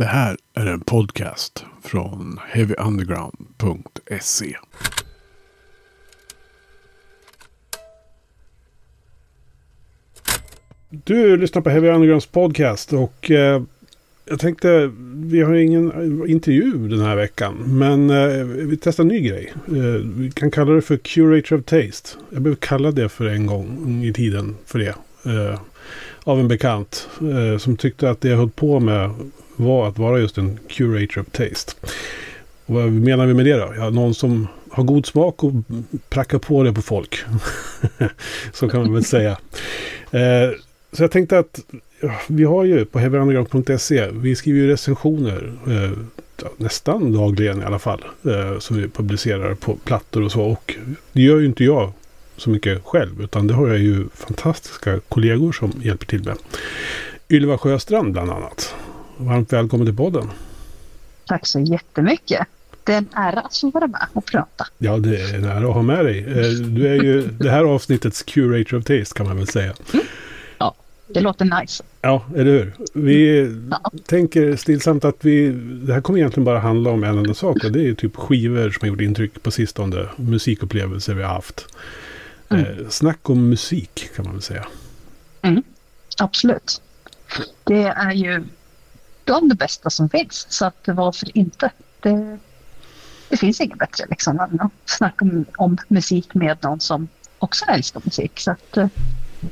Det här är en podcast från heavyunderground.se. Du lyssnar på Heavy Undergrounds podcast och eh, jag tänkte, vi har ingen intervju den här veckan, men eh, vi testar en ny grej. Eh, vi kan kalla det för Curator of Taste. Jag blev kallad det för en gång i tiden för det. Eh, av en bekant eh, som tyckte att det jag höll på med var att vara just en Curator of Taste. Och vad menar vi med det då? Ja, någon som har god smak och prackar på det på folk. Så kan man väl säga. Eh, så jag tänkte att vi har ju på heavyunderground.se, vi skriver ju recensioner eh, nästan dagligen i alla fall. Eh, som vi publicerar på plattor och så. Och det gör ju inte jag så mycket själv. Utan det har jag ju fantastiska kollegor som hjälper till med. Ylva Sjöstrand bland annat. Varmt välkommen till podden. Tack så jättemycket. Det är en ära att få vara med och prata. Ja, det är en ära att ha med dig. Eh, du är ju det här avsnittets curator of taste kan man väl säga. Mm. Ja, det låter nice. Ja, eller hur? Vi ja. tänker stillsamt att vi... Det här kommer egentligen bara handla om en enda sak. Och det är typ skivor som har gjort intryck på sistone. Musikupplevelser vi har haft. Mm. Eh, snack om musik kan man väl säga. Mm, absolut. Det är ju bland det bästa som finns. Så att varför inte? Det, det finns inget bättre liksom än att snacka om, om musik med någon som också älskar musik. Så att eh,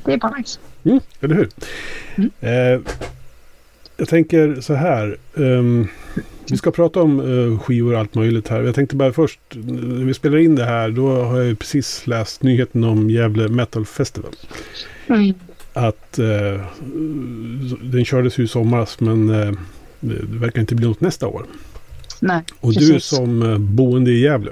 det är bara nice. Mm, eller hur? Mm. Eh, jag tänker så här. Um, vi ska prata om uh, skivor och allt möjligt här. Jag tänkte bara först, när vi spelar in det här, då har jag precis läst nyheten om Gävle Metal Festival. Mm. Att uh, den kördes ju i somras, men uh, det verkar inte bli något nästa år. Nej, och precis. du som boende i Gävle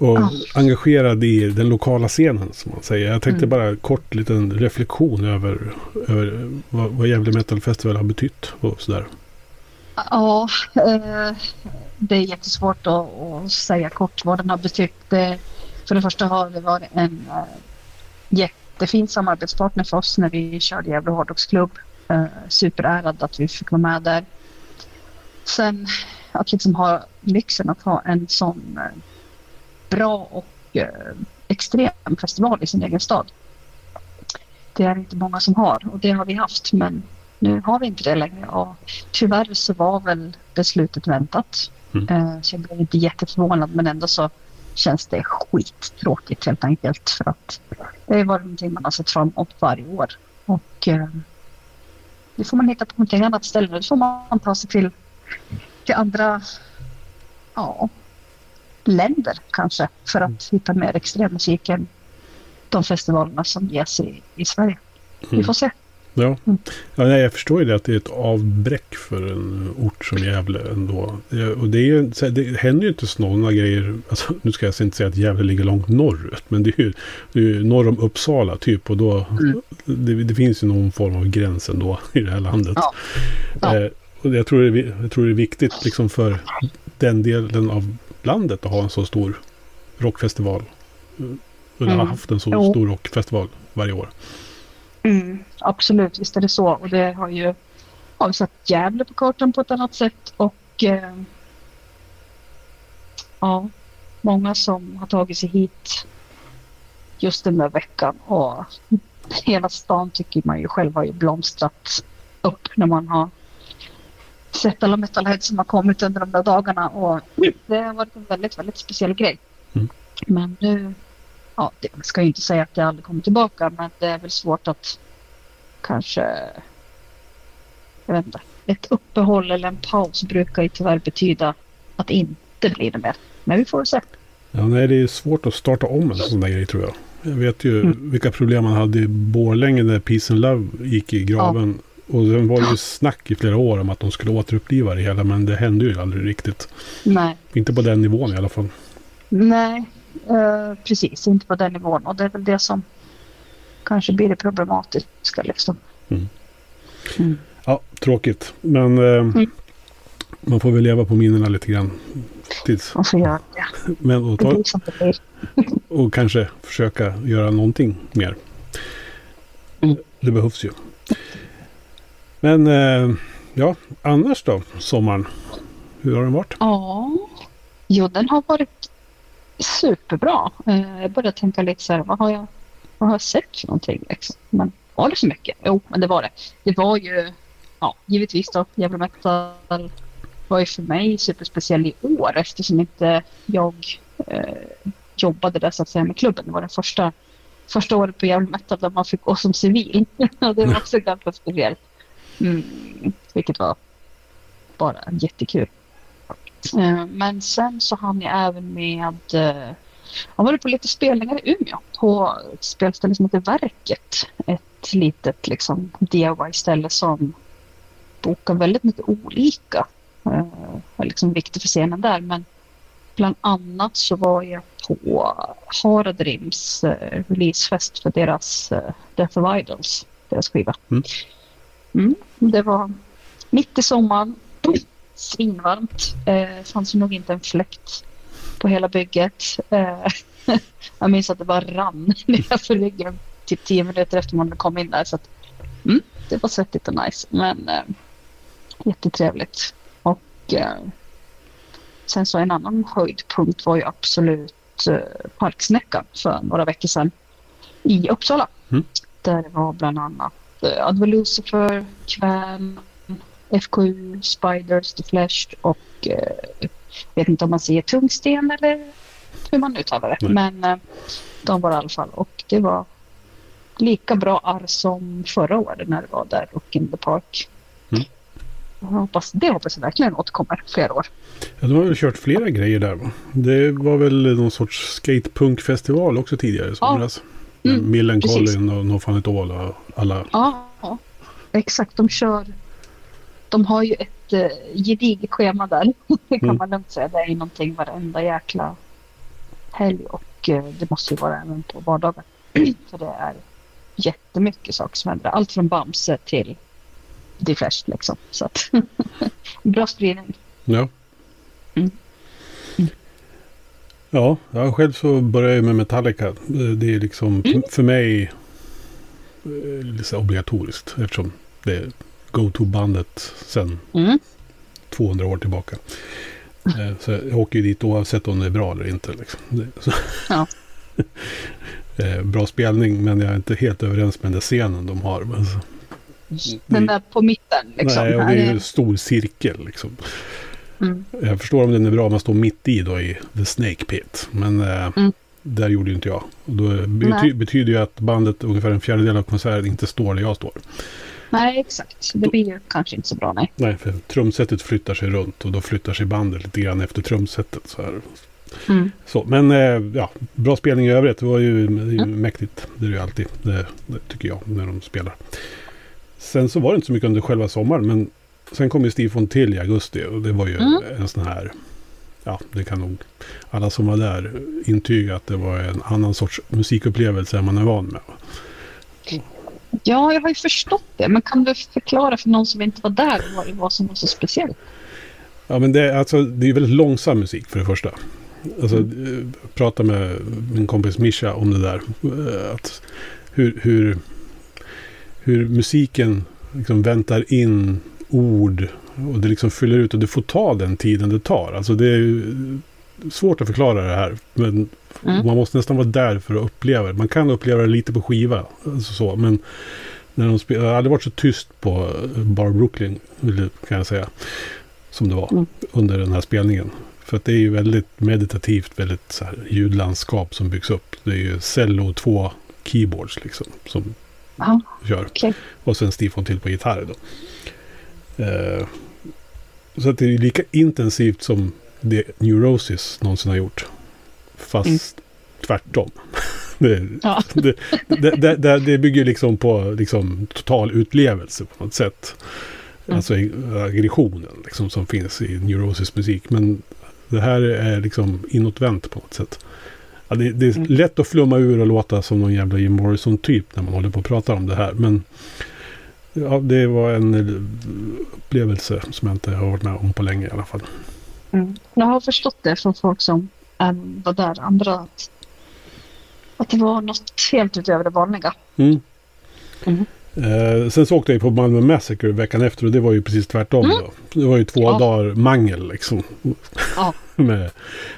och oh. engagerad i den lokala scenen som man säger. Jag tänkte mm. bara kort liten reflektion över, över vad, vad Gävle Metal Festival har betytt och sådär. Ja, eh, det är jättesvårt att, att, säga kort vad den har betytt. för det första har det varit en eh, jättefin samarbetspartner för oss när vi körde Gävle Hårdrocksklubb. Eh, superärad att vi fick vara med där. Sen att liksom ha lyxen att ha en sån bra och extrem festival i sin egen stad. Det är inte många som har och det har vi haft men nu har vi inte det längre och tyvärr så var väl beslutet väntat. Mm. Eh, så jag blev inte jätteförvånad men ändå så känns det skittråkigt helt enkelt för att det har varit någonting man har sett fram emot varje år. Och eh, nu får man hitta på någonting annat ställe. Nu får man ta sig till, till andra ja, länder kanske för att hitta mer extremmusik än de festivalerna som ges i, i Sverige. Vi mm. får se. Ja, ja nej, jag förstår ju det att det är ett avbräck för en ort som Gävle ändå. Och det, är ju, det händer ju inte sådana grejer. Alltså, nu ska jag inte säga att Gävle ligger långt norrut. Men det är ju, det är ju norr om Uppsala typ. Och då, mm. det, det, finns ju någon form av gräns ändå i det här landet. Ja. Ja. Eh, och jag, tror det jag tror det är viktigt liksom för den delen av landet att ha en så stor rockfestival. Eller mm. har haft en så jo. stor rockfestival varje år. Mm, absolut, visst är det så. Och det har ju har satt Gävle på kartan på ett annat sätt. Och eh, ja, många som har tagit sig hit just den där veckan. Och hela stan tycker man ju själv har ju blomstrat upp när man har sett alla metalheads som har kommit under de där dagarna. Och det har varit en väldigt, väldigt speciell grej. Mm. Men nu ja, det ska ju inte säga att det aldrig kommer tillbaka, men det är väl svårt att kanske, jag vet inte, ett uppehåll eller en paus brukar ju tyvärr betyda att det inte blir det mer. Men vi får se. Ja, nej, det är svårt att starta om en sån där grej tror jag. Jag vet ju mm. vilka problem man hade i Borlänge när Peace and Love gick i graven. Ja. Och sen var det ju snack i flera år om att de skulle återuppliva det hela. Men det hände ju aldrig riktigt. Nej. Inte på den nivån i alla fall. Nej, Eh, precis, inte på den nivån. Och det är väl det som kanske blir det problematiska. Liksom. Mm. Mm. Ja, tråkigt. Men eh, mm. man får väl leva på minnena lite grann. Tills. Man får göra det. Men, och, ta, det och kanske försöka göra någonting mer. Mm. Det behövs ju. Men eh, Ja, annars då? Sommaren. Hur har den varit? Ja, jo den har varit superbra. Eh, jag började tänka lite så här, vad har jag, vad har jag sett för någonting? Liksom? Men var det så mycket? Jo, men det var det. Det var ju, ja, givetvis då, Jävla Metal var ju för mig superspeciell i år eftersom inte jag eh, jobbade där så att säga med klubben. Det var den första, första året på Jävla Metal där man fick gå som civil. Det var också ganska speciellt. Mm, vilket var bara jättekul. Eh, Men sen så hann jag även med... eh, Jag var på lite spelningar i Umeå på ett spelställe som heter Verket. Ett litet liksom DIY-ställe som bokar väldigt mycket olika. Eh, är liksom viktigt för scenen där. Men bland annat så var jag på Haradrims eh, releasefest för deras eh, Death of Idols, deras skiva. Mm. Mm, det var mitt i sommaren svinvarmt. Eh, fanns ju nog inte en fläkt på hela bygget. Eh, jag minns att det bara rann nerför ryggen typ tio minuter efter man kommit in där. Så att, mm, det var svettigt och nice. Men eh, jättetrevligt. Och eh, sen så en annan höjdpunkt var ju absolut eh, Parksnäckan för några veckor sedan i Uppsala. Mm. Där det var bland annat eh, Lucifer, Kväll, FKU, Spiders, The Flash och eh, vet inte om man säger tungsten eller hur man uttalar det. Nej. Men eh, de var i alla fall och det var lika bra arr som förra året när det var där och in the park. Mm. Jag hoppas, det hoppas jag verkligen återkommer flera år. Ja, de har väl kört flera grejer där va? Det var väl någon sorts skatepunkfestival också tidigare i somras. Mm, Med Millencolin och No Fun It All och alla. Ja, ja, exakt. De kör. De har ju ett eh, gediget schema där. Det kan Mm. man lugnt säga. Det är ju någonting varenda jäkla helg och eh, det måste ju vara även på vardagar. För det är jättemycket saker som händer. Allt från Bamse till The Flash liksom. Så att bra spridning. Ja. Mm. Mm. Ja, jag själv så började jag med Metallica. Det är liksom Mm. för mig eh, lite så obligatoriskt. Eftersom det är go-to-bandet sedan Mm. 200 år tillbaka. Eh, Så jag åker ju dit oavsett om det är bra eller inte. Liksom. Ja. Eh, bra spelning men jag är inte helt överens med den scenen de har. Men så, Den där på mitten liksom. nej, och det är ju en stor cirkel. Liksom. Mm. Jag förstår om den är bra om man står mitt i då i The Snake Pit. Men eh, Mm. där gjorde ju inte jag. Och då bety- Nej. betyder ju att bandet ungefär en fjärdedel av konserten inte står där jag står. Nej, exakt. Det blir ju kanske inte så bra, nej. Nej, för trumsetet flyttar sig runt och då flyttar sig bandet lite grann efter trumsetet. Så här. Mm. Så, men eh, ja, bra spelning i övrigt. Det var ju, är ju Mm. mäktigt. Det är ju alltid. Det, det tycker jag när de spelar. Sen så var det inte så mycket under själva sommaren. Men sen kom ju Steve Fontill i augusti. Och det var ju Mm. en sån här... Ja, det kan nog alla som var där intyga att det var en annan sorts musikupplevelse än man är van med. Ja, jag har ju förstått det. Men kan du förklara för någon som inte var där vad det var som var så speciellt? Ja, men det, är- alltså, det är väldigt långsam musik för det första. Alltså, Mm. eh, prata med min kompis Mischa om det där. eh, Att hur, hur, hur musiken liksom väntar in ord och det liksom fyller ut och det får ta den tiden det tar. Alltså det är ju svårt att förklara det här. Men Mm. man måste nästan vara där för att uppleva det. Man kan uppleva det lite på skiva. Alltså så, men när de spelar, det aldrig varit så tyst på eh, Bar Brooklyn, kan jag säga. Som det var Mm. under den här spelningen. För att det är ju väldigt meditativt, väldigt så här ljudlandskap som byggs upp. Det är ju cello och två keyboards liksom som Ja, kör. okej. Och sen Steve Fontill på gitarr då. Eh, så att det är lika intensivt som det Neurosis någonsin har gjort. Fast Mm. tvärtom. det, Ja. det, det, det, det, bygger liksom på liksom, total utlevelse på något sätt. Mm. Alltså aggressionen liksom, som finns i Neurosis musik. Men det här är liksom inåtvänt på något sätt. Ja, det, det är Mm. lätt att flumma ur och låta som någon jävla Jim Morrison-typ när man håller på att prata om det här. Men ja, det var en upplevelse som jag inte har varit med om på länge i alla fall. Mm. Jag har förstått det från folk som äm, var där, andra, att, att det var något helt utöver det vanliga. Mm. Mm. Eh, sen så åkte jag på Malmö Massacre veckan efter och det var ju precis tvärtom Mm. då. Det var ju två Ja. dagar mangel liksom. Ja. med,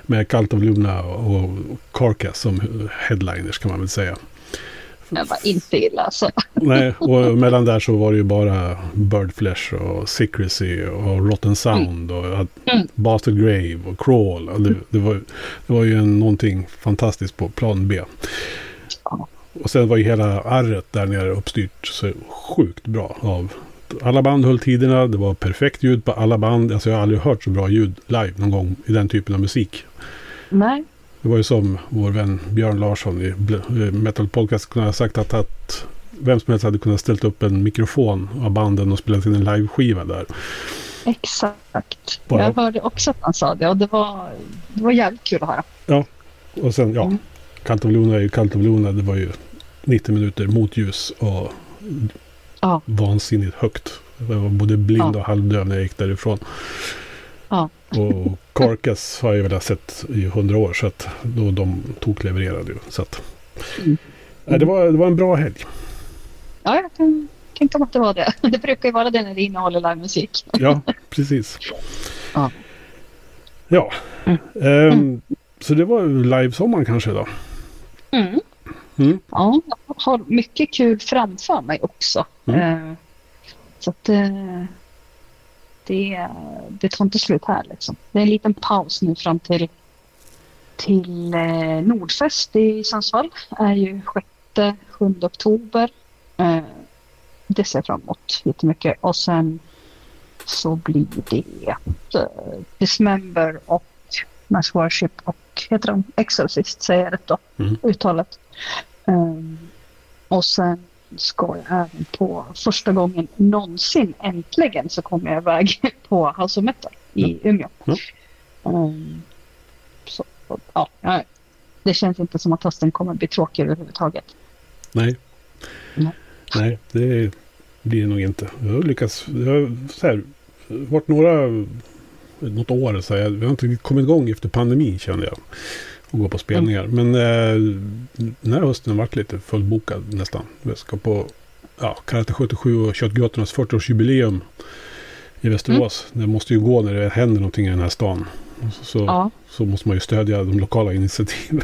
med Cult of Luna och Carcass som headliners kan man väl säga. Jag var inte illa alltså. Nej, och mellan där så var det ju bara Birdflesh och Secrecy och Rotten Sound och Mm. Bastard Grave och Crawl. Och det, det, var, det var ju en, någonting fantastiskt på plan B. Ja. Och sen var ju hela arret där nere uppstyrt så sjukt bra av alla band höll tiderna, det var perfekt ljud på alla band. Alltså jag har aldrig hört så bra ljud live någon gång i den typen av musik. Nej. Det var ju som vår vän Björn Larsson i eh, Metal Podcast kunde ha sagt att, att vem som helst hade kunnat ställt upp en mikrofon av banden och spelat in en liveskiva där. Exakt. Bara- Jag hörde också att han sa det och det var, det var jävligt kul att höra. Och sen, ja, Mm. Är ju Luna. Det var ju 90 minuter mot ljus och Ja. vansinnigt högt. Jag var både blind Ja. och halvdöv när jag gick därifrån. Ja. Och Carcass har jag väl sett i hundra år så att då de tog levererade ju. Så att, Mm. nej, det, var, det var en bra helg. Ja, jag kan tänka mig att det var det. Det brukar ju vara det när det innehåller livemusik. Ja, precis. Ja. Ja, Mm. ehm, så det var livesommaren kanske då. Mm. Mm. Ja, jag har mycket kul framför mig också. Mm. Eh, så att eh, det, det tar inte slut här liksom. Det är en liten paus nu fram till, till eh, Nordfest i Sundsvall. är ju 6-7 oktober. Eh, det ser jag fram emot jättemycket. Och sen så blir det eh, Dismember och Mass Worship och heter de Exorcist säger jag rätt då, Mm. uttalet. Um, och sen ska jag även på första gången någonsin äntligen så kommer jag iväg på House of Metal i Umeå. Ja. Um, så, ja, det känns inte som att hösten kommer bli tråkig överhuvudtaget. Nej. Nej. Nej, det blir det nog inte. Jag har lyckats. Det har så här, varit några, något år så här, vi har inte kommit igång efter pandemin kände jag. Och gå på spelningar. Men eh, den här hösten har varit lite fullbokad nästan. Jag ska på ja, Karate 77 och Köttgrottornas 40-årsjubileum i Västerås. Det måste ju gå när det händer någonting i den här stan. Så, så, Ja, så måste man ju stödja de lokala initiativen.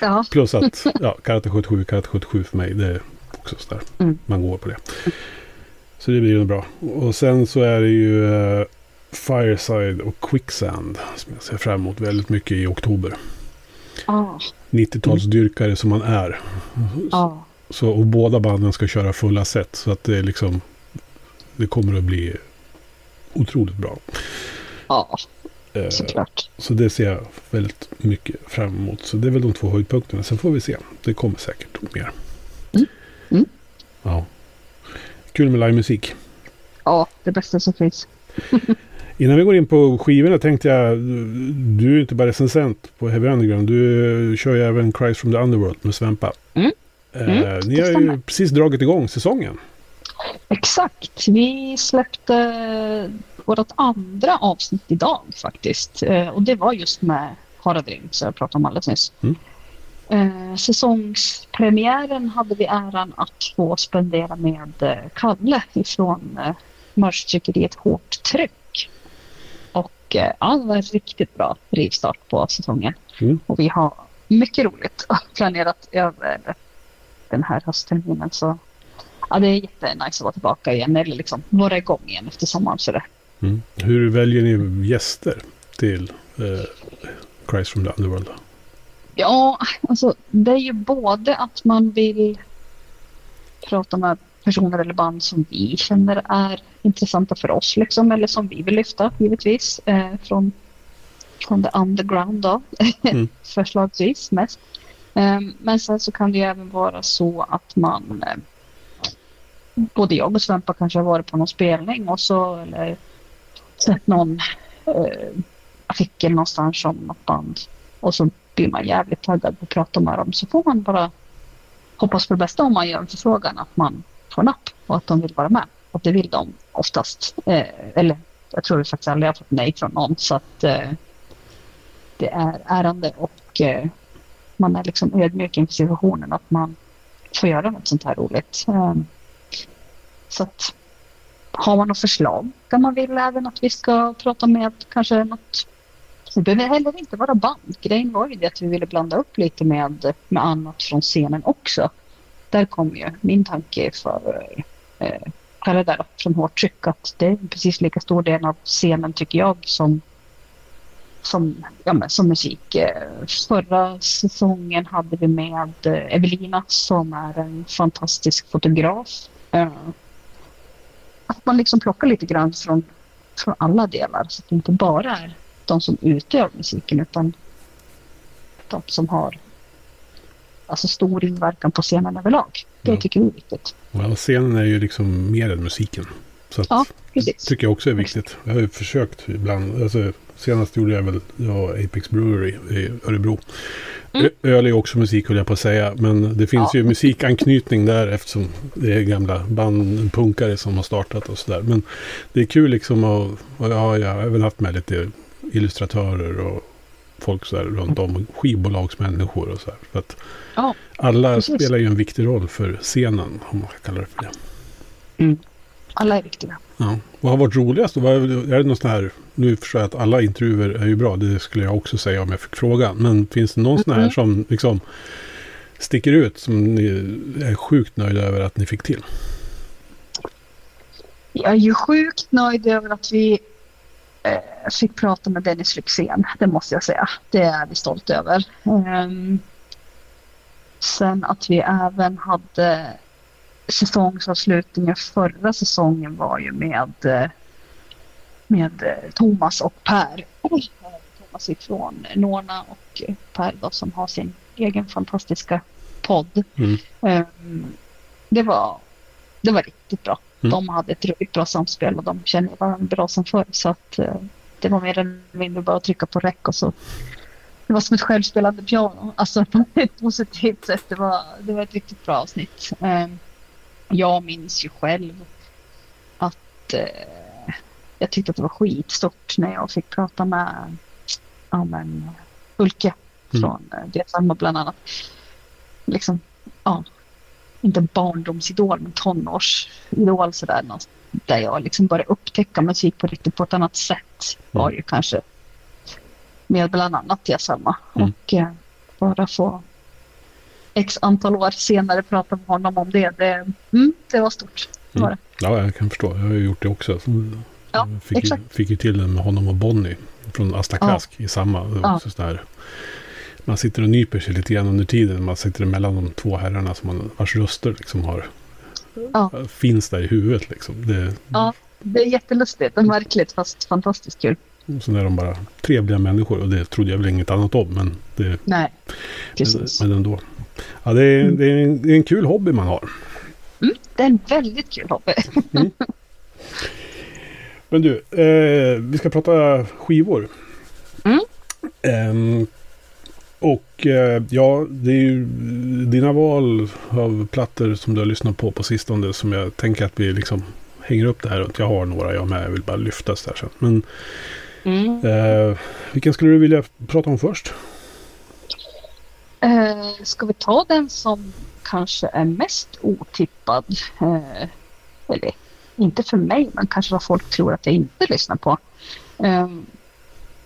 ja, Plus att ja, Karate 77, Karate 77 för mig, det är också sådär. Mm. Man går på det. Så det blir ju bra. Och sen så är det ju eh, Fireside och Quicksand som jag ser fram emot väldigt mycket i oktober. Ja, 90-talsdyrkare som man är. ja. Så, och båda banden ska köra fulla set. Så att det liksom... Det kommer att bli otroligt bra. ja Eh, såklart. så det ser jag väldigt mycket fram emot. Så det är väl de två höjdpunkterna. Sen får vi se. Det kommer säkert mer. Mm. Mm. Ja. Kul med livemusik. Ja, det bästa som finns. Innan vi går in på skivorna tänkte jag, du är inte bara recensent på Heavy Underground. Du kör ju även Cries from the Underworld med Svempa. Mm. Eh, Mm, ni det har ju precis dragit igång säsongen. Exakt. Vi släppte vårt andra avsnitt idag faktiskt. Eh, Och det var just med Harald Ring som jag pratade om alldeles nyss. Mm. Eh, säsongspremiären hade vi äran att få spendera med eh, Kalle ifrån eh, Mörstryckeriet Hårt Tryck. Ja, det var en riktigt bra rivstart på säsongen. Mm. Och vi har mycket roligt planerat över den här höstterminen. Så ja, det är jättenice att vara tillbaka igen eller liksom vara igång igen efter sommaren. Så det. Mm. Hur väljer ni gäster till eh, Cries from the Underworld? Ja, alltså det är ju både att man vill prata med personer eller band som vi känner är intressanta för oss liksom, eller som vi vill lyfta givetvis eh, från, från the underground då, Mm. förslagsvis mest. Eh, men sen så kan det ju även vara så att man eh, både jag och Svempa kanske har varit på någon spelning och så eller sett någon eh, artikel någonstans om något band och så blir man jävligt taggad på att prata med dem så får man bara hoppas på det bästa om man gör en förfrågan att man på en app och att de vill vara med. Och det vill de oftast. Eh, eller jag tror vi faktiskt aldrig har fått nej från någon så att eh, det är ärande och eh, man är liksom ödmjuk inför situationen att man får göra något sånt här roligt. Eh, Så att har man något förslag där man vill även att vi ska prata med kanske något det behöver heller inte vara band. Grejen var ju det att vi ville blanda upp lite med, med annat från scenen också. Där kom ju min tanke för eh, det där från hårt tryck att det är precis lika stor del av scenen tycker jag som, som, ja, men, som musik. Eh, förra säsongen hade vi med eh, Evelina som är en fantastisk fotograf. Eh, att man liksom plockar lite grann från, från alla delar så att det inte bara är de som utövar musiken utan de som har alltså stor inverkan på scenen överlag. Det ja. tycker vi är viktigt. Ja, scenen är ju liksom mer än musiken. Så att, ja, precis. tycker jag också är viktigt. Jag har ju försökt ibland. Alltså, senast gjorde jag väl ja, Apex Brewery i Örebro. Mm. Öl är också musik höll jag på att säga. Men det finns ja. ju musikanknytning där eftersom det är gamla bandpunkare som har startat och sådär. Men det är kul liksom att, och har, jag har även haft med lite illustratörer och folk så här runt om. Skivbolagsmänniskor och så här. För att ja, alla precis. spelar ju en viktig roll för scenen, om man kalla det för det. Mm. Alla är viktiga. Ja. Vad har varit roligast? Vad är, det något sånt här, nu förstår jag att alla intervjuer är ju bra, det skulle jag också säga om jag fick frågan. Men finns det någon mm. sån här som liksom sticker ut som ni är sjukt nöjda över att ni fick till? Jag är ju sjukt nöjd över att vi eh, fick prata med Dennis Lyxzén, det måste jag säga. Det är vi stolta över. Um, sen att vi även hade säsongsavslutningen förra säsongen var ju med, eh, med eh, Thomas och Per. Thomas ifrån Norna och Per då, som har sin egen fantastiska podd. Mm. Um, det, var, det var riktigt bra. Mm. De hade ett riktigt bra samspel och de känner varandra bra som förr. Så att, uh, det var mer eller mindre bara att trycka på räck och så. Det var som ett självspelande piano. Alltså på ett positivt sätt. Det var, det var ett riktigt bra avsnitt. Um, jag minns ju själv att uh, jag tyckte att det var skitstort när jag fick prata med ja, men, Ulke mm. från uh, Detsamma bland annat. Liksom, ja, inte barndomsidol, men tonårsidol sådär. Där jag liksom började upptäcka musik på riktigt på ett annat sätt var ju kanske med bland annat det samma. Mm. Och eh, bara få x antal år senare prata med honom om det. Det, mm, det var stort. Mm. Var det. Ja, jag kan förstå. Jag har ju gjort det också. Ja, fick, exakt. Ju, fick ju till den med honom och Bonnie från Asta Klask ja. i samma. Ja. Sådär man sitter och nyper sig lite grann under tiden. Man sitter emellan de två herrarna som man, vars röster liksom har, ja. finns där i huvudet. Liksom. Det, ja, det är jättelustigt och märkligt fast fantastiskt kul. Sen är de bara trevliga människor och det trodde jag väl inget annat om. Men, det, Nej, precis. Men, men ändå. Ja, det, är, mm. det, är en, det är en kul hobby man har. Mm, det är en väldigt kul hobby. Mm. Men du, eh, vi ska prata skivor. Mm. Eh, och eh, ja, det är ju dina val av plattor som du har lyssnat på på sistone som jag tänker att vi liksom hänger upp det här runt. Jag har några jag med, jag vill bara lyfta där sen. Men mm. eh, vilken skulle du vilja prata om först? Eh, ska vi ta den som kanske är mest otippad? Eh, eller inte för mig, men kanske vad folk tror att jag inte lyssnar på. Eh,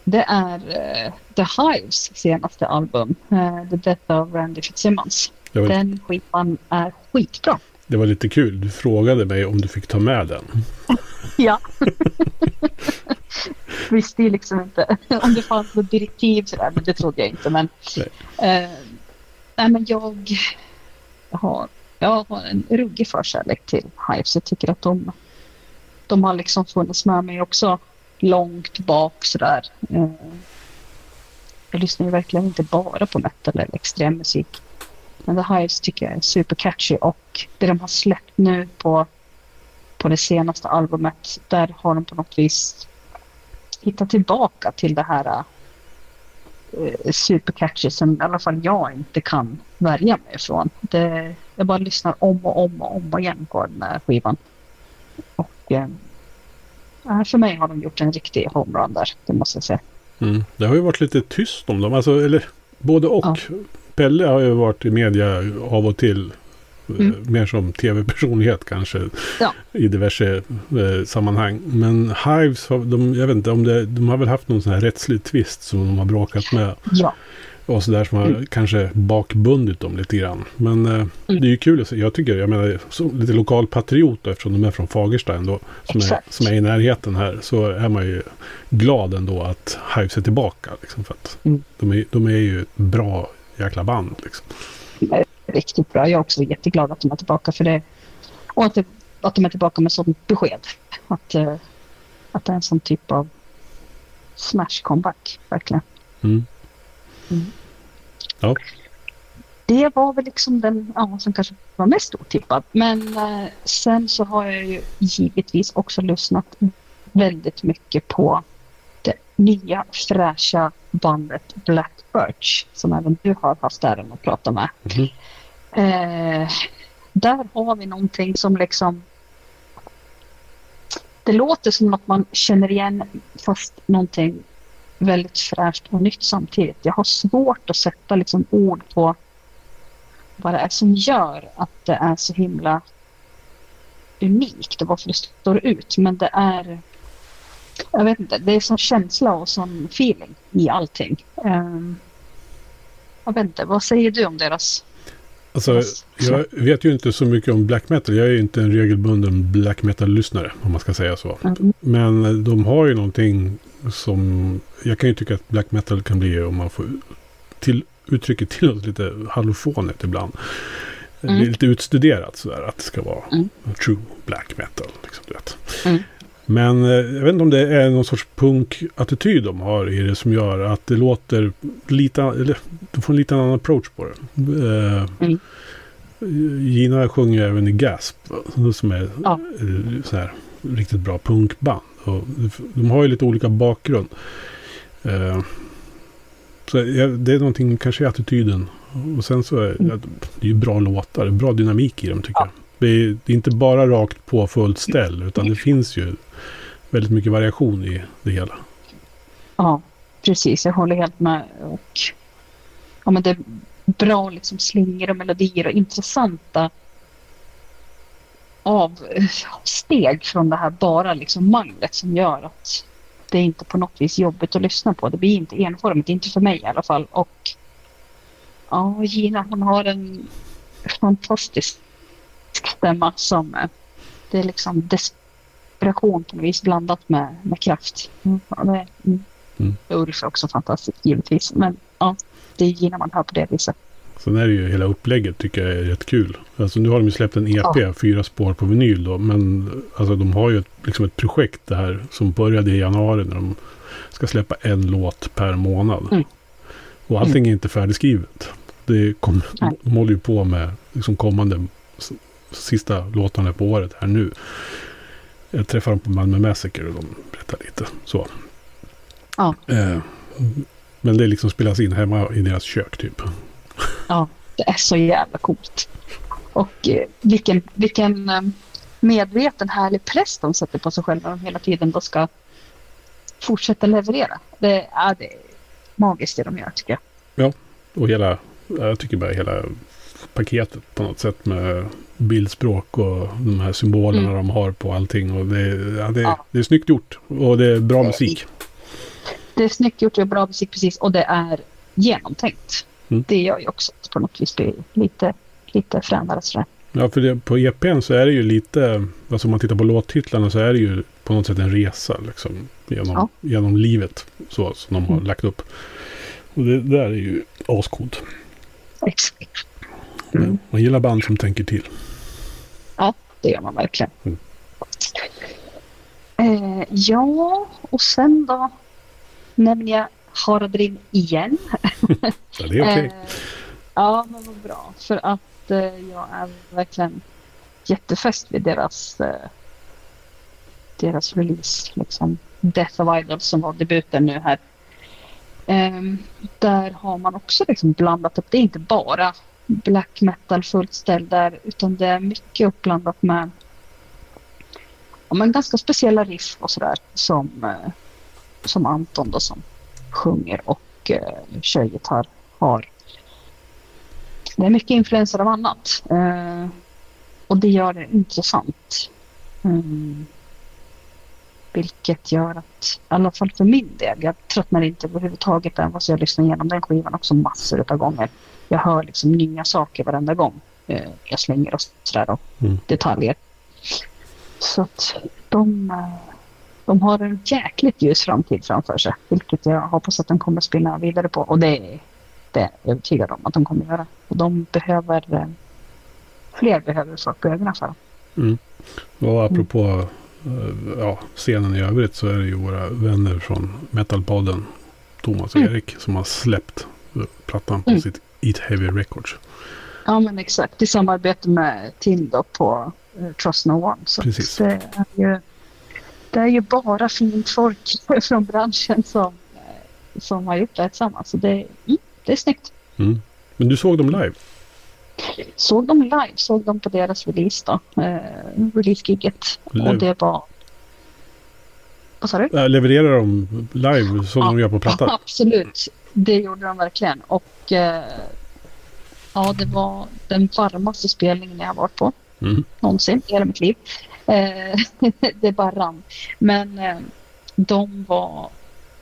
det är uh, The Hives senaste album, uh, The Death of Randy Fitzsimmons. Var... Den skivan är skitbra. Det var lite kul. Du frågade mig om du fick ta med den. ja. Visste ju liksom inte om det fanns något direktiv sådär, men det trodde jag inte. Men, nej. Uh, nej, men jag, har, jag har en ruggig förkärlek till Hives. Jag tycker att de, de har liksom funnits med mig också långt bak sådär. Eh, jag lyssnar ju verkligen inte bara på metal eller extrem musik. Men The Hives tycker jag är supercatchy och det de har släppt nu på, på det senaste albumet, där har de på något vis hittat tillbaka till det här uh, supercatchy som i alla fall jag inte kan värja mig ifrån. Det, jag bara lyssnar om och om och om igen på den här skivan. Och uh, för mig har de gjort en riktig homerun där, det måste jag säga. Mm. Det har ju varit lite tyst om dem, alltså, eller både och. Ja. Pelle har ju varit i media av och till Mm. Mer som tv-personlighet kanske. Ja. I diverse eh, sammanhang. Men Hives, har, de, jag vet inte om det, de har väl haft någon sån här rättslig tvist som de har bråkat med. Ja. Och sådär som har Mm. kanske bakbundit dem lite grann. Men eh, det är ju kul att se. Jag tycker, jag menar, lite lokal patriot då, eftersom de är från Fagersta ändå. Som är, som är i närheten här. Så är man ju glad ändå att Hives är tillbaka. Liksom, för att Mm. de, är, de är ju ett bra jäkla band. Liksom. riktigt bra. Jag är också jätteglad att de är tillbaka för det. Och att, det, att de är tillbaka med sådant besked. Att, eh, att det är en sån typ av smash comeback, verkligen. Mm. Mm. Ja. Det var väl liksom den ja, som kanske var mest otippad. Men eh, sen så har jag ju givetvis också lyssnat väldigt mycket på det nya fräscha bandet Black Birch som även du har haft äran att prata med. Mhm. Eh, där har vi någonting som liksom det låter som något man känner igen fast någonting väldigt fräscht och nytt samtidigt. Jag har svårt att sätta liksom ord på vad det är som gör att det är så himla unikt och varför det står ut. Men det är jag vet inte, det är sån känsla och sån feeling i allting. Um, jag vet inte, vad säger du om deras Alltså, jag vet ju inte så mycket om black metal. Jag är ju inte en regelbunden black metal-lyssnare, om man ska säga så. Mm. Men de har ju någonting som... Jag kan ju tycka att black metal kan bli, om man får till, uttrycket tillåts, lite hallofonigt ibland. Det Mm. blir lite utstuderat sådär, att det ska vara Mm. true black metal. Liksom, du vet. Mm. Men eh, jag vet inte om det är någon sorts punk-attityd de har i det som gör att det låter lite... Eller, de får en lite annan approach på det. Eh, Mm. Gina sjunger även i Gasp. Som är Ja. så här, riktigt bra punkband. Och de har ju lite olika bakgrund. Eh, så det är någonting kanske i attityden. Och sen så är Mm. det ju bra låtar. Det är bra dynamik i dem tycker Ja. jag. Det är, det är inte bara rakt på fullt ställ. Utan det finns ju väldigt mycket variation i det hela. Ja, precis. Jag håller helt med. Och, ja, men det är bra liksom slingor och melodier och intressanta avsteg från det här bara liksom manglet som gör att det är inte på något vis jobbigt att lyssna på. Det blir inte enformigt, inte för mig i alla fall. Och ja, Gina hon har en fantastisk stämma som eh, det är liksom desperation på något vis blandat med, med kraft. Mm, ja, det, mm. Mm. Ulf är också fantastisk givetvis. Men ja, det är Gina man hör på det viset. Sen är det ju hela upplägget tycker jag är rätt kul. Alltså nu har de ju släppt en EP, fyra spår på vinyl då. Men alltså de har ju ett, liksom ett projekt det här som började i januari när de ska släppa en låt per månad. Mm. Och allting är inte färdigskrivet. Det kom, de håller ju på med liksom kommande sista låtarna på året här nu. Jag träffade dem på Malmö Massacre och de berättar lite så. Ja. Eh, men det liksom spelas in hemma i deras kök typ. Ja, det är så jävla coolt. Och eh, vilken, vilken eh, medveten härlig press de sätter på sig själva när de hela tiden då ska fortsätta leverera. Det är, det är magiskt det de gör tycker jag. Och hela, jag tycker bara hela paketet på något sätt med bildspråk och de här symbolerna Mm. de har på allting. Och det, ja, det, Ja. det är snyggt gjort och det är bra musik. Det är snyggt gjort, det är bra musik precis och det är genomtänkt. Mm. Det gör ju också att på något vis blir lite, lite fränare sådär. Ja, för det, på EPn så är det ju lite, alltså om man tittar på låttitlarna så är det ju på något sätt en resa liksom, genom, Ja. genom livet så som de har Mm. lagt upp. Och det där är ju ascoolt. Exakt. Mm. Man gillar band som tänker till. Det gör man verkligen. Mm. Eh, ja, och sen då nämner jag Haradrim igen. Ja, det är okej. Eh, ja, men vad bra. För att eh, jag är verkligen jättefäst vid deras, eh, deras release. Liksom. Death of Idols som var debuten nu här. Ehm, där har man också liksom blandat upp. Det är inte bara black metal fullt ställ där utan det är mycket uppblandat med ja, men ganska speciella riff och sådär som, som Anton då som sjunger och eh, kör gitarr har det är mycket influenser av annat. Eh, och det gör det intressant. Mm. Vilket gör att, i alla fall för min del, jag tröttnar inte överhuvudtaget än vad jag lyssnar igenom den skivan också massor av gånger. Jag hör liksom nya saker varenda gång eh, jag slänger och sådär och Mm. detaljer. Så att de, eh, de har en jäkligt ljus framtid framför sig. Vilket jag hoppas att de kommer spinna vidare på. Och det, det är jag övertygad om att de kommer göra. Och de behöver, eh, fler behöver få upp ögonen för. Mm. Och apropå eh, ja, scenen i övrigt så är det ju våra vänner från Metalpodden, Thomas och Mm. Erik, som har släppt eh, plattan på Mm. sitt Eat Heavy Records. Ja men exakt, i samarbete med Tim då på uh, Trust No One. Så Precis. det är, ju, det är ju bara fint folk från branschen som, som har gjort det här tillsammans. Så det, mm, det är snyggt. Mm. Men du såg dem live? Såg dem live, såg dem på deras release då. Eh, release-giget. Och det var... Vad sa du? Äh, levererar de live som de gör på plattan? Absolut, det gjorde de verkligen. Och eh, ja, det var den varmaste spelningen jag har varit på Mm. någonsin i hela mitt liv. Eh, det bara rann. Men eh, de var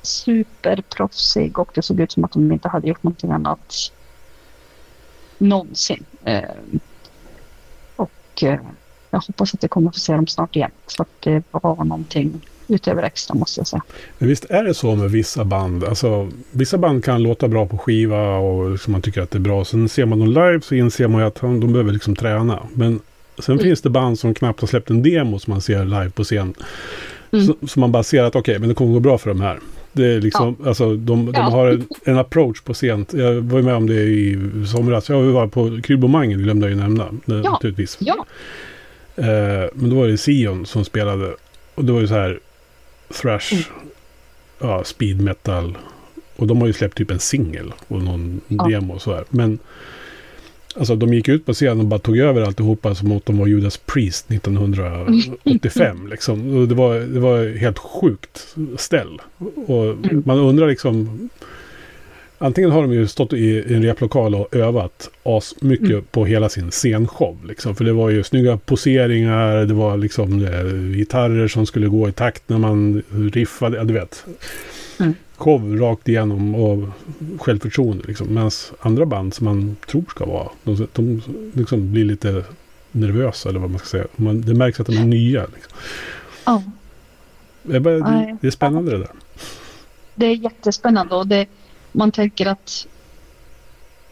superproffsig och det såg ut som att de inte hade gjort någonting annat någonsin. Eh, och eh, jag hoppas att jag kommer få se dem snart igen. För att det var någonting utöver extra måste jag säga. Men visst är det så med vissa band? Alltså, vissa band kan låta bra på skiva och liksom man tycker att det är bra. Sen ser man dem live så inser man ju att de behöver liksom träna. Men sen Mm. finns det band som knappt har släppt en demo som man ser live på scen. Mm. Så, så man bara ser att okej, men det kommer gå bra för de här. Det är liksom, alltså de, de Ja. har en, en approach på scen. Jag var ju med om det i somras. Jag var på Krybomangen, glömde jag ju nämna. Ja. Naturligtvis. Ja, Eh, men då var det Sion som spelade. Och det var ju så här thrash, Mm. ja, speed metal. Och de har ju släppt typ en singel och någon Ja. demo och så här. Men alltså de gick ut på scenen och bara tog över alltihopa som att de var Judas Priest 1985. liksom. Och det, var, det var helt sjukt ställ. Och Mm. man undrar liksom Antingen har de ju stått i en replokal och övat as mycket Mm. på hela sin scenshow. Liksom. För det var ju snygga poseringar, det var liksom eh, gitarrer som skulle gå i takt när man riffade. Ja, du vet. Mm. Show rakt igenom och självförtroende. Liksom. Medan andra band som man tror ska vara, de, de liksom blir lite nervösa eller vad man ska säga. Man, det märks att de är nya. Liksom. ja. Det, är bara, det, är spännande det där. det är jättespännande och det, man tänker att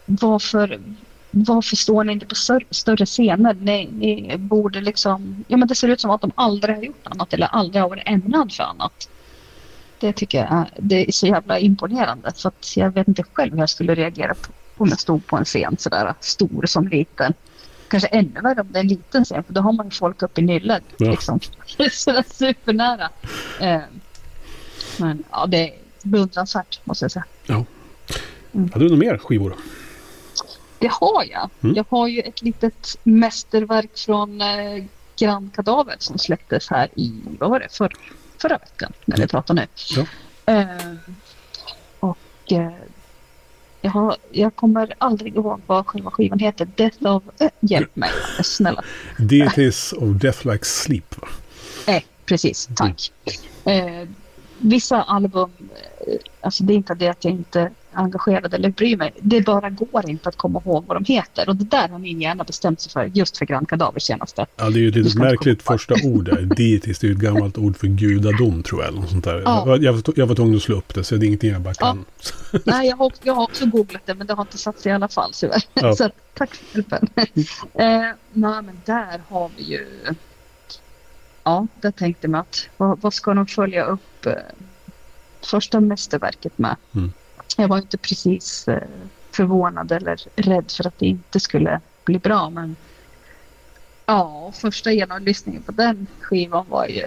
varför, varför står ni inte på större, större scener? Ni, ni borde liksom, ja men det ser ut som att de aldrig har gjort annat eller aldrig har varit ämnad för annat. Det tycker jag det är så jävla imponerande för att jag vet inte själv hur jag skulle reagera på om jag stod på en scen sådär stor som liten. Kanske ännu värre om det är en liten scen för då har man folk upp i nyllet. Ja. Liksom. sådär supernära. Eh, men ja, det är beundransvärt måste jag säga. Hade du några mer skivor? Det har jag. Mm. Jag har ju ett litet mästerverk från eh, Grand Kadaver som släpptes här i, vad var det, för, förra veckan när vi pratar nu. Ja. Eh, och eh, jag, har, jag kommer aldrig ihåg vad själva skivan heter. Death of... Eh, hjälp mig, snälla. Deities of Death Like Sleep. va? Eh, precis, tack. Eh, vissa album, eh, alltså det är inte det att jag inte engagerad eller bryr mig. Det bara går inte att komma ihåg vad de heter. Och det där har min hjärna bestämt sig för just för Grand Kadaver senaste. Ja, det är ju ett litet märkligt första ord där. Deities, det är ju ett gammalt ord för gudadom tror jag. Eller sånt där. Ja. Jag, var- jag var tvungen att slå upp det, så det är ingenting jag bara kan. Nej, jag har, jag har också googlat det men det har inte satt sig i alla fall tyvärr. Ja. Så tack för hjälpen. eh, nej, men där har vi ju... Ja, där tänkte man att vad, vad ska de följa upp eh, första mästerverket med? Mm. Jag var inte precis eh, förvånad eller rädd för att det inte skulle bli bra men ja, första genomlyssningen på den skivan var ju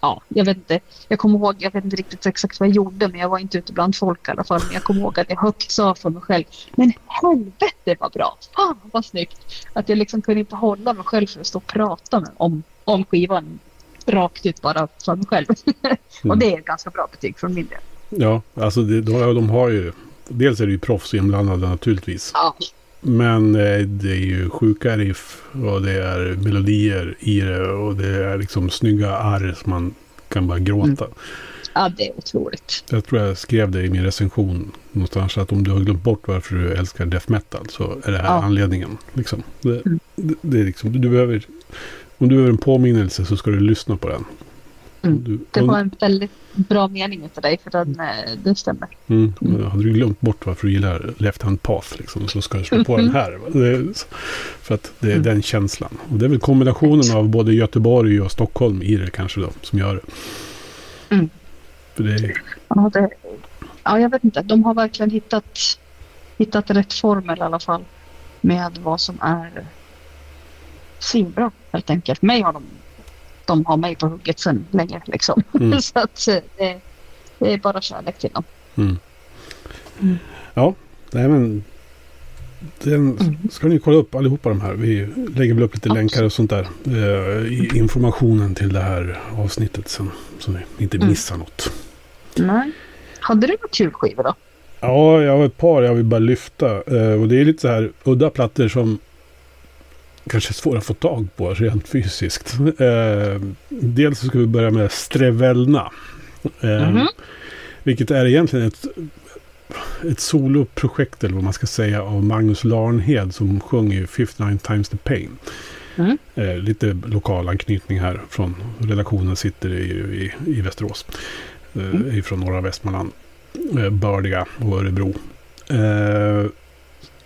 ja, jag vet inte. Jag kommer ihåg, jag vet inte riktigt exakt vad jag gjorde men jag var inte ute bland folk i alla fall. Men jag kommer ihåg att jag högt sa för mig själv. Men helvete vad bra! Fan vad snyggt! Att jag liksom kunde inte hålla mig själv för att stå och prata med, om, om skivan rakt ut bara för mig själv. och det är ett ganska bra betyg från min del. Ja, alltså det, de, de har ju dels är det ju proffs inblandade naturligtvis. Ja. Men eh, det är ju sjuka riff och det är melodier i det och det är liksom snygga arr som man kan bara gråta. ja, det är otroligt. Jag tror jag skrev det i min recension någonstans att om du har glömt bort varför du älskar death metal så är det här Ja. anledningen. Liksom. Det, Mm. det, det är liksom, du behöver, om du behöver en påminnelse så ska du lyssna på den. Mm. Du, Det var en väldigt bra mening för dig för den, eh, det stämmer. Mm. Hade du glömt bort varför du gillar Left Hand Path liksom, så ska du slå på den här. va? Det är, för att det är Mm. den känslan. Och det är väl kombinationen av både Göteborg och Stockholm i det kanske då, som gör det. Mm. Det Ja, det, ja, jag vet inte. De har verkligen hittat, hittat rätt formel i alla fall. Med vad som är svinbra helt enkelt. Mig har de, de har mig på hugget sen länge liksom. Mm. Så att eh, det, det är bara kärlek till dem. mm. Mm. Ja, nej men den Mm. ska ni kolla upp allihopa de här. Vi lägger väl upp lite Absolut. länkar och sånt där. eh, informationen till det här avsnittet sen. Så ni inte Mm. missar något. Nej. Hade du några kul skivor då? Ja, jag har ett par jag vill bara lyfta. Eh, och det är lite så här udda plattor som kanske svåra att få tag på rent fysiskt. Eh, dels så ska vi börja med Strevelna. Eh, Mhm. Vilket är egentligen ett, ett soloprojekt eller vad man ska säga av Magnus Larnhed som sjunger 59 times the pain. Mm. Eh, lite lokal anknytning här från redaktionen sitter i, i, i Västerås. Eh, Mm. från norra Västmanland. Eh, Bördiga och Örebro. Eh,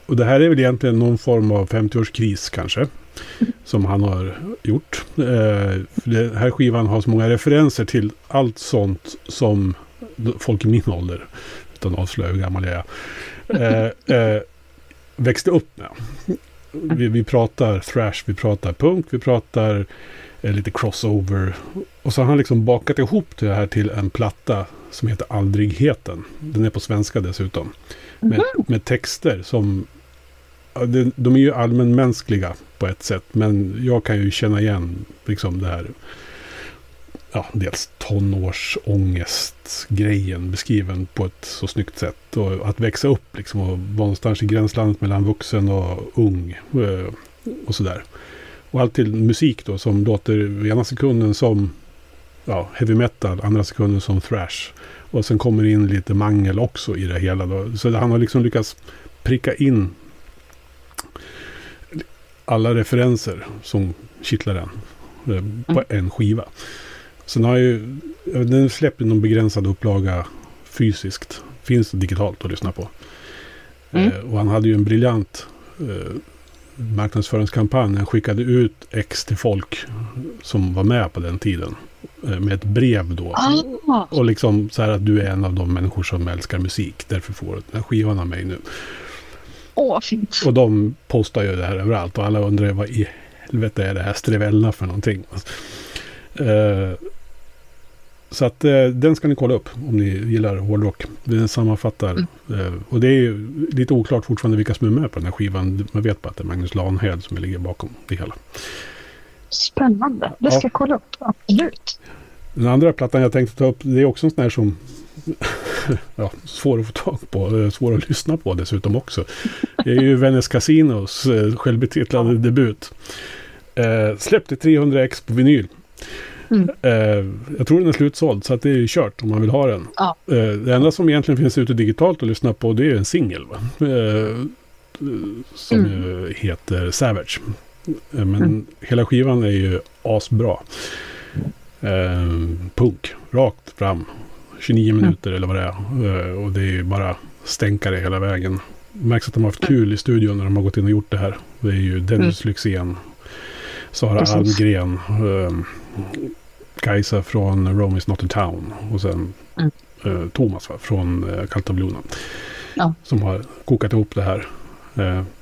och det här är väl egentligen någon form av 50-årskris kanske. Som han har gjort. Eh, den här skivan har så många referenser till allt sånt som folk i min ålder, utan att avslöja hur gammal jag är, eh, eh, växte upp med. Vi, vi pratar thrash, vi pratar punk, vi pratar eh, lite crossover. Och så har han liksom bakat ihop det här till en platta som heter Aldrigheten. Den är på svenska dessutom. Med, med texter som... De är ju allmänmänskliga på ett sätt. Men jag kan ju känna igen liksom det här... Ja, dels tonårsångestgrejen beskriven på ett så snyggt sätt. Och att växa upp liksom och vara någonstans i gränslandet mellan vuxen och ung. Eh, och sådär. Och allt till musik då som låter ena sekunden som ja, heavy metal, andra sekunden som thrash. Och sen kommer in lite mangel också i det hela. Då. Så han har liksom lyckats pricka in alla referenser som kittlar den på en skiva. Sen har ju den släppt i någon begränsad upplaga fysiskt. Finns digitalt att lyssna på. Mm. Eh, och han hade ju en briljant eh, marknadsföringskampanj. Han skickade ut X till folk som var med på den tiden. Eh, med ett brev då. Ah, Och liksom så här att du är en av de människor som älskar musik. Därför får du den här skivan av mig nu. Åh, fint. Och de postar ju det här överallt. Och alla undrar vad i helvete är det här Strevella för någonting. Eh, så att eh, den ska ni kolla upp om ni gillar hårdrock. Den sammanfattar. eh, och det är ju lite oklart fortfarande vilka som är med på den här skivan. Man vet bara att det är Magnus Lanhed som ligger bakom det hela. Spännande. Det ska Ja. jag kolla upp. Absolut. Den andra plattan jag tänkte ta upp, det är också en sån här som ja, svår att få tag på, eh, svår att lyssna på dessutom också. Det är ju Venice Casinos eh, självbetitlade debut. Eh, släppte 300 ex på vinyl. Mm. Eh, jag tror den är slutsåld så att det är ju kört om man vill ha den. Ja. Eh, det enda som egentligen finns ute digitalt att lyssna på det är en singel. Eh, som Mm. heter Savage. Men Mm. hela skivan är ju asbra. Punk, rakt fram. 29 Mm. minuter eller vad det är. Eh, och det är ju bara stänkare hela vägen. Märks att de har haft kul i studion när de har gått in och gjort det här. Det är ju Dennis Lyxzén, Sara Mm. Precis. Almgren, eh, Kajsa från Rome is not a town och sen Mm. eh, Thomas va, från Kaltablunan. Ja. Som har kokat ihop det här.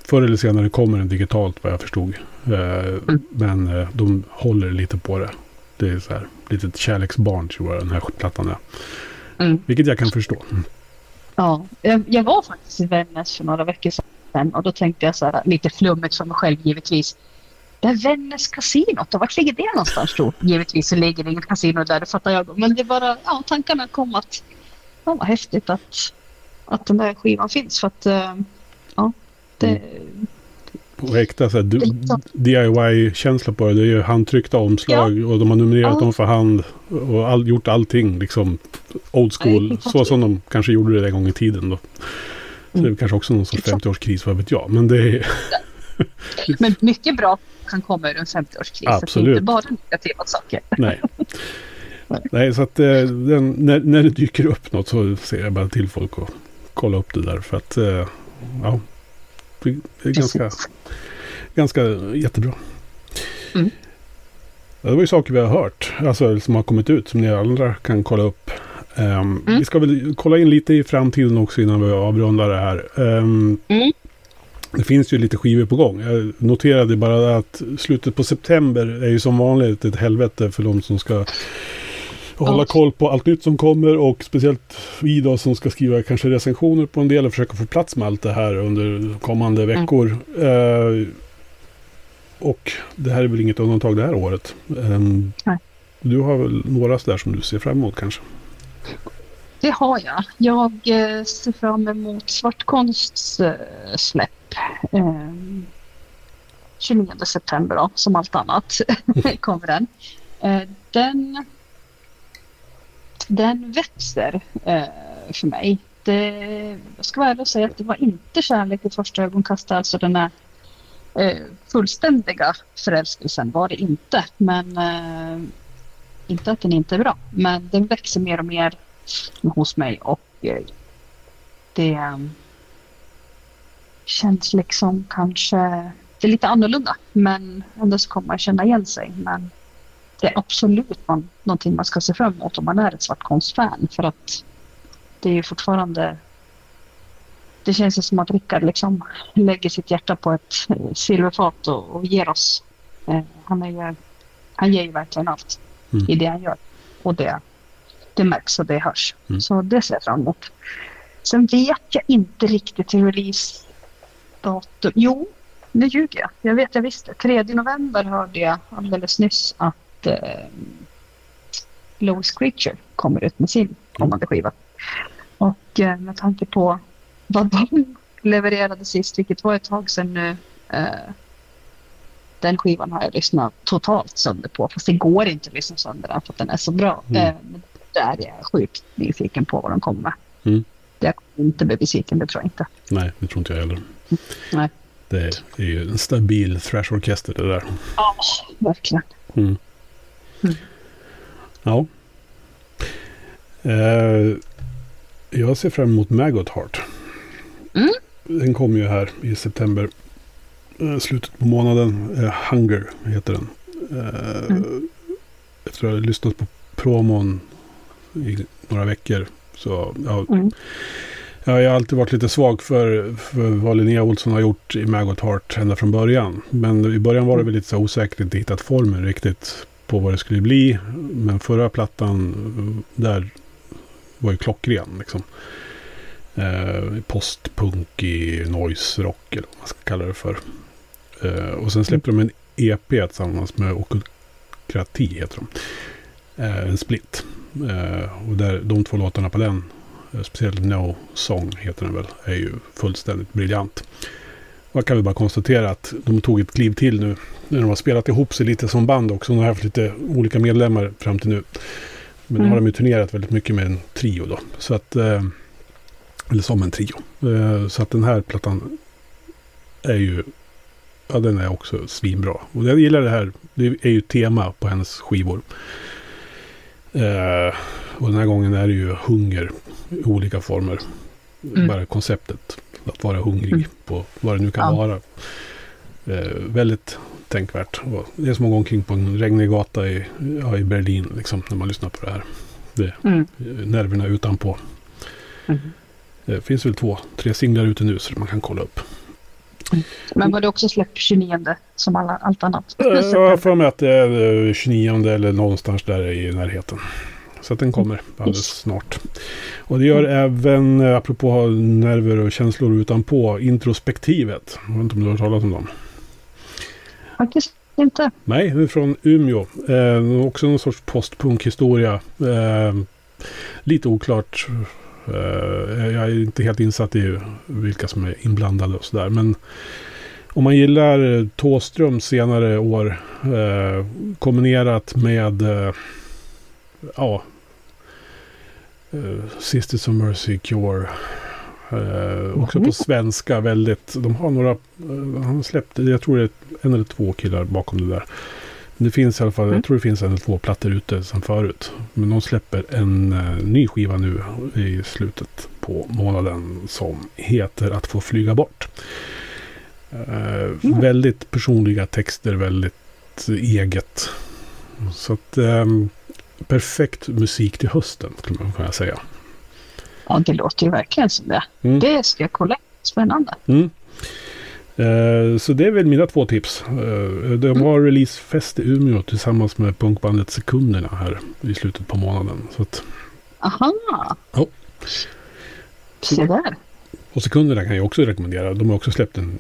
Förr eller senare kommer den digitalt vad jag förstod. Eh, Men de håller lite på det. Det är så här litet kärleksbarn tror jag den här plattan är. Mm. Vilket jag kan förstå. Ja, jag, var faktiskt i Vännäs för några veckor sedan och då tänkte jag så här lite flummigt för mig själv givetvis. Det är Vännäs kasinot och vart ligger det någonstans då? Givetvis så ligger det inget kasino där, det fattar jag. Men det bara, ja tankarna kom att, ja vad häftigt att att den där skivan finns. För att eh, ja, det, Mm. På äkta så DIY-känsla på det. Det är ju handtryckta omslag och de har numrerat Ja. dem för hand. Och all, gjort allting liksom old school. är Så som de kanske gjorde det en gång i tiden då. Så det är Mm. kanske också någon sorts Exakt. 50-årskris, vad vet jag. Men det är... Men mycket bra kan komma ur en 50-årskris. Det är Absolut. inte bara negativa saker. Nej. Nej, så att eh, den, när, när det dyker upp något så ser jag bara till folk och kolla upp det där. För att, eh, ja, ganska, Precis. ganska jättebra. Mm. Det var ju saker vi har hört, alltså som har kommit ut, som ni andra kan kolla upp. Ehm, Mm. Vi ska väl kolla in lite i framtiden också innan vi avrundar det här. Ehm, Mm. Det finns ju lite skivor på gång. Jag noterade bara att slutet på september är ju som vanligt ett helvete för de som ska hålla Ja. koll på allt nytt som kommer och speciellt vi då som ska skriva kanske recensioner på en del och försöka få plats med allt det här under kommande veckor. Eh, och det här är väl inget undantag det här året. Ehm, Nej. du har väl några sådär som du ser fram emot kanske? Det har jag. Jag eh, ser fram emot Svartkonsts eh, släpp. Eh, 29 september då, som allt annat kommer den. Eh, den. Den växer eh, för mig. Det, jag ska vara ärlig och säga att det var inte kärlek i första ögonkastet, alltså den här eh, fullständiga förälskelsen var det inte. Men eh, inte att den inte är bra, men den växer mer och mer hos mig och eh, det eh, känns liksom kanske, det är lite annorlunda men ändå så kommer man känna igen sig. Men det är absolut man, någonting man ska se fram emot om man är ett svartkonstfan för att det är ju fortfarande det känns ju som att Rickard liksom lägger sitt hjärta på ett eh, silverfat och, och ger oss. Eh, han, är ju, han ger ju verkligen allt Mm. i det han gör. Och det, det märks och det hörs. Mm. Så det ser jag fram emot. Sen vet jag inte riktigt hur releasedatum... Jo, nu ljuger jag. Jag vet jag visste. 3 november hörde jag alldeles nyss att eh, Lois Creature kommer ut med sin kommande skiva. Och eh, med tanke på vad de levererade sist, vilket var ett tag sedan nu. Eh, den skivan har jag lyssnat totalt sönder på. Fast det går inte att lyssna sönder den för att den är så bra. Mm. Eh, där är jag sjukt nyfiken på vad de kommer med. Mm. Det kommer inte bli besviken, det tror jag inte. Nej, det tror inte jag heller. Nej. Det är, det är ju en stabil thrashorkester det där. Ja, verkligen. Mm. Mm. Ja. Eh, jag ser fram emot Maggot Heart. Mm. Den kommer ju här i september. Eh, slutet på månaden. Eh, Hunger heter den. Eh, Mm. Efter att ha lyssnat på promon i några veckor. Så ja, Mm. Ja, jag har alltid varit lite svag för, för vad Linnea Olsson har gjort i Maggot Heart ända från början. Men i början var det väl lite så osäkert, inte hittat formen riktigt på vad det skulle bli. Men förra plattan, eh, där var ju klockren liksom. Eh, postpunk i noise rock eller vad man ska kalla det för. Eh, och sen släppte de en EP tillsammans med Okulkrati heter de. Eh, en split. Eh, och där, de två låtarna på den Eh, Speciellt No Song heter den väl. Är ju fullständigt briljant. Jag kan väl bara konstatera att de tog ett kliv till nu. När de har spelat ihop sig lite som band också. De har haft lite olika medlemmar fram till nu. Men nu Mm. har de ju turnerat väldigt mycket med en trio då. Så att... Eh, eller som en trio. Eh, så att den här plattan är ju... Ja, den är också svinbra. Och jag gillar det här. Det är ju tema på hennes skivor. Eh, och den här gången är det ju hunger i olika former. Mm. Bara konceptet att vara hungrig Mm. på vad det nu kan Ja. vara. Eh, väldigt tänkvärt. Och det är som att gå omkring på en regnig gata i, ja, i Berlin liksom, när man lyssnar på det här. Det, Mm. eh, nerverna utanpå. Mm. Det finns väl två, tre singlar ute nu så man kan kolla upp. Men var det också släpp 29 som alla, allt annat? Eh, Jag har för mig att det är eh, 29 eller någonstans där i närheten. Så att den kommer alldeles snart. Och det gör även, eh, apropå nerver och känslor utanpå, introspektivet. Jag vet inte om du har talas om dem? Faktiskt inte. Nej, det är från Umeå. Eh, också någon sorts postpunk-historia. Eh, lite oklart Eh, jag är inte helt insatt i vilka som är inblandade och sådär. Men om man gillar Tåström senare år eh, kombinerat med eh, ja, Sisters of Mercy Cure. Eh, också på svenska väldigt. De har några, eh, han släppte, jag tror det är en eller två killar bakom det där. Det finns i alla fall, Mm. jag tror det finns en eller två plattor ute sedan förut. Men de släpper en eh, ny skiva nu i slutet på månaden som heter Att få flyga bort. Eh, Väldigt personliga texter, väldigt eget. Så att ehm, perfekt musik till hösten skulle man kunna säga. Ja, det låter ju verkligen som det. Mm. Det ska jag kolla. Spännande. Mm. Eh, så det är väl mina två tips. Eh, de har releasefest i Umeå tillsammans med punkbandet Sekunderna här i slutet på månaden. Så att, Aha! Ja. Se där. och Sekunderna kan jag också rekommendera. De har också släppt en,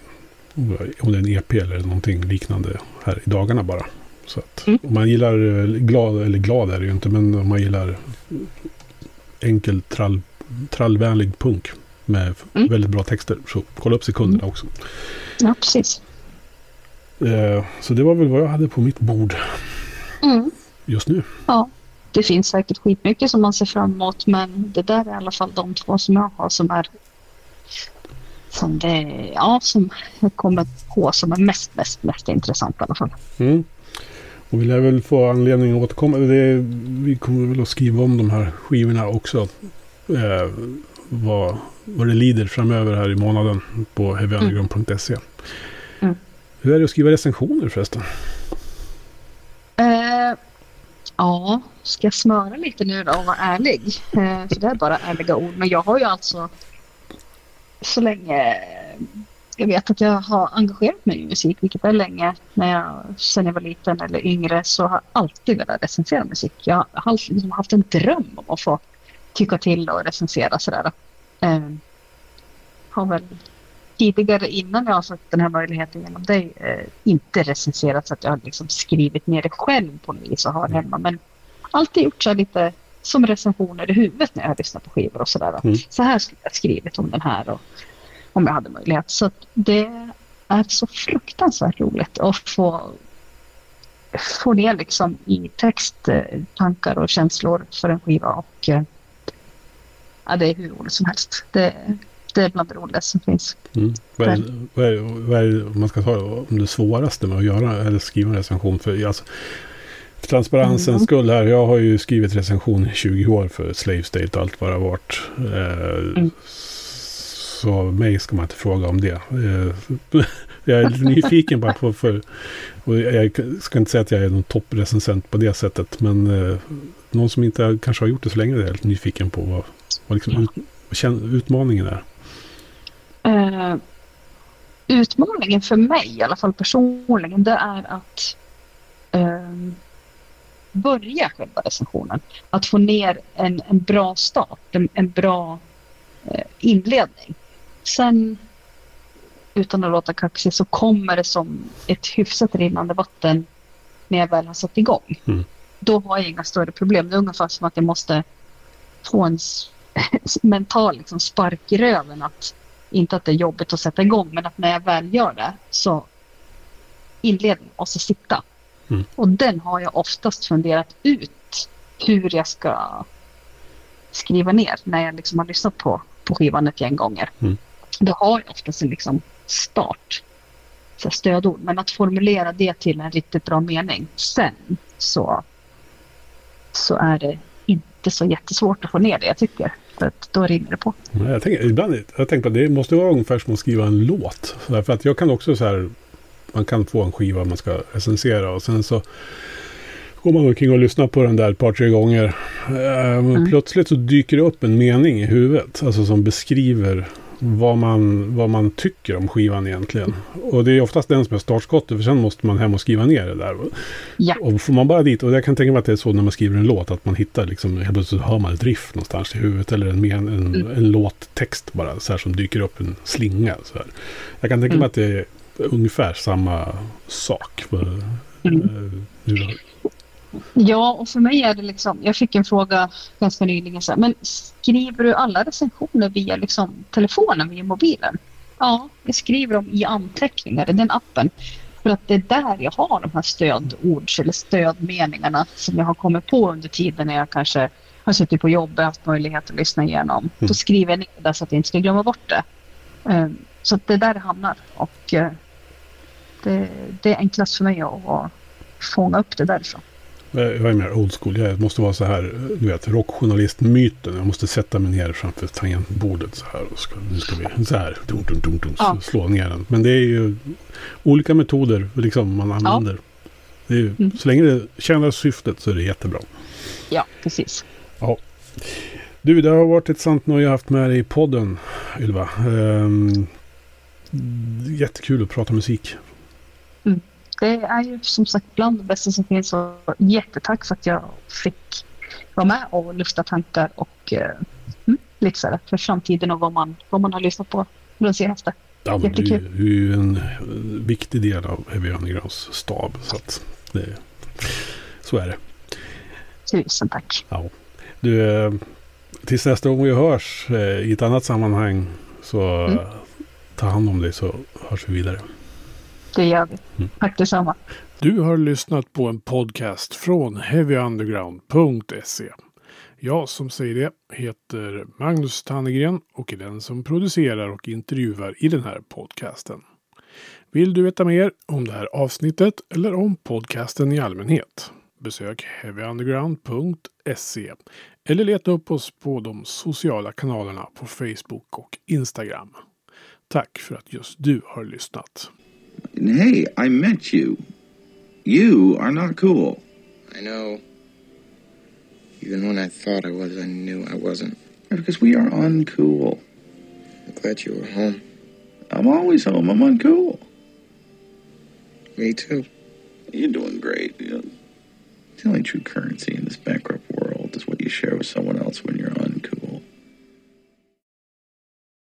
om det är en EP eller någonting liknande här i dagarna bara. Så att Mm. om man gillar eh, glad, eller glad är det ju inte, men om man gillar enkel trall, trallvänlig punk med Mm. väldigt bra texter så kolla upp Sekunderna också. Ja, precis. Eh, så det var väl vad jag hade på mitt bord Mm. just nu. Ja, det finns säkert skitmycket som man ser fram emot men det där är i alla fall de två som jag har som är som det, ja, som jag kommer på som är mest, mest, mest intressant i alla fall. Mm. Och vi lär väl få anledning att återkomma. Det, vi kommer väl att skriva om de här skivorna också. Eh, vad, vad det lider framöver här i månaden på heavyunderground.se. Mm. Hur är det att skriva recensioner förresten? Eh, ja, ska jag smöra lite nu då och vara ärlig? Eh, för det är bara ärliga ord. Men jag har ju alltså så länge jag vet att jag har engagerat mig i musik, vilket är länge, när jag, sen jag var liten eller yngre, så har jag alltid velat recensera musik. Jag har liksom haft en dröm om att få tycka till och recensera sådär. Eh, har väl tidigare innan jag har fått den här möjligheten genom dig eh, inte recenserat så att jag har liksom skrivit ner det själv på något vis och har hemma. Men alltid gjort så lite som recensioner i huvudet när jag har lyssnat på skivor och sådär. Mm. Så här skulle jag ha skrivit om den här och om jag hade möjlighet. Så det är så fruktansvärt roligt att få få ner liksom i text eh, tankar och känslor för en skiva och eh, ja, det är hur roligt som helst. Det, det är bland det roligaste som finns. Mm. Vad, är, vad, är, vad är, om man ska ta om det svåraste med att göra eller skriva en recension? För, alltså, för transparensens Mm. skull här. Jag har ju skrivit recension i 20 år för Slave State och allt vad det har varit. Eh, Mm. Så mig ska man inte fråga om det. Eh, jag är lite nyfiken bara på för, och jag ska inte säga att jag är någon topprecensent på det sättet. Men eh, någon som inte kanske har gjort det så länge är jag lite nyfiken på vad, vad liksom ut, vad känn- utmaningen är. Eh, utmaningen för mig, i alla fall personligen, det är att eh, börja själva recensionen. Att få ner en, en bra start, en, en bra inledning. Sen, utan att låta kaxig, så kommer det som ett hyfsat rinnande vatten när jag väl har satt igång. Mm. Då har jag inga större problem. Det är ungefär som att jag måste få en mental liksom, spark i röven. Att, inte att det är jobbigt att sätta igång, men att när jag väl gör det så inledningen måste sitta. Mm. Och den har jag oftast funderat ut hur jag ska skriva ner när jag liksom har lyssnat på, på skivan ett gäng gånger. Mm. Då har oftast en liksom start, så stödord. Men att formulera det till en riktigt bra mening sen så, så är det inte så jättesvårt att få ner det jag tycker. För att då rinner det på. Nej, Jag tänker, ibland, jag tänker på att det måste vara ungefär som att skriva en låt. För att jag kan också så här, man kan få en skiva man ska recensera och sen så går man omkring och lyssnar på den där ett par, tre gånger. Eh, men Mm. Plötsligt så dyker det upp en mening i huvudet, alltså som beskriver vad man, vad man tycker om skivan egentligen. Och det är oftast den som är startskottet, för sen måste man hem och skriva ner det där. Ja. Och får man bara dit, och jag kan tänka mig att det är så när man skriver en låt, att man hittar liksom, helt plötsligt hör man ett riff någonstans i huvudet, eller en, men, en, Mm. en låttext bara, så här som dyker upp en slinga. Så här. Jag kan tänka Mm. mig att det är ungefär samma sak. För, Mm. eh, hur- Ja, och för mig är det liksom, jag fick en fråga ganska nyligen så här, men skriver du alla recensioner via liksom telefonen, via mobilen? Ja, jag skriver dem i anteckningar i den appen. För att det är där jag har de här stödords eller stödmeningarna som jag har kommit på under tiden när jag kanske har suttit på jobbet och haft möjlighet att lyssna igenom. Mm. Då skriver jag ner det så att jag inte ska glömma bort det. Ehm, så att det är där det hamnar. Och eh, det, det är enklast för mig att fånga upp det därifrån. Jag är mer old school. Jag måste vara så här, du vet, rockjournalistmyten. Jag måste sätta mig ner framför tangentbordet så här. Och ska, nu ska vi så här, dum, dum, dum, dum, ja. slå ner den. Men det är ju olika metoder liksom man använder. Ja. Det är mm. Så länge det tjänar syftet så är det jättebra. Ja, precis. Ja. Du, det har varit ett sant nöje att haft med dig i podden, Ylva. Um, jättekul att prata musik. Det är ju som sagt bland det bästa som finns och jättetack för att jag fick vara med och lufta tankar och eh, mm, lite sådär för framtiden och vad man, vad man har lyssnat på den senaste. Ja, men du, du är ju en viktig del av Heavy Undergrounds stab. Så, att det, så är det. Tusen tack. Ja. Du, eh, tills nästa gång vi hörs eh, i ett annat sammanhang så mm. ta hand om dig så hörs vi vidare. Det gör vi. Mm. Tack detsamma. Du har lyssnat på en podcast från heavyunderground.se. Jag som säger det heter Magnus Tannegren och är den som producerar och intervjuar i den här podcasten. Vill du veta mer om det här avsnittet eller om podcasten i allmänhet? Besök heavyunderground.se eller leta upp oss på de sociala kanalerna på Facebook och Instagram. Tack för att just du har lyssnat. Hey, I met you. You are not cool. I know. Even when I thought I was, I knew I wasn't. Because we are uncool. I'm glad you were home. I'm always home. I'm uncool. Me too. You're doing great. You know, the only true currency in this bankrupt world is what you share with someone else when you're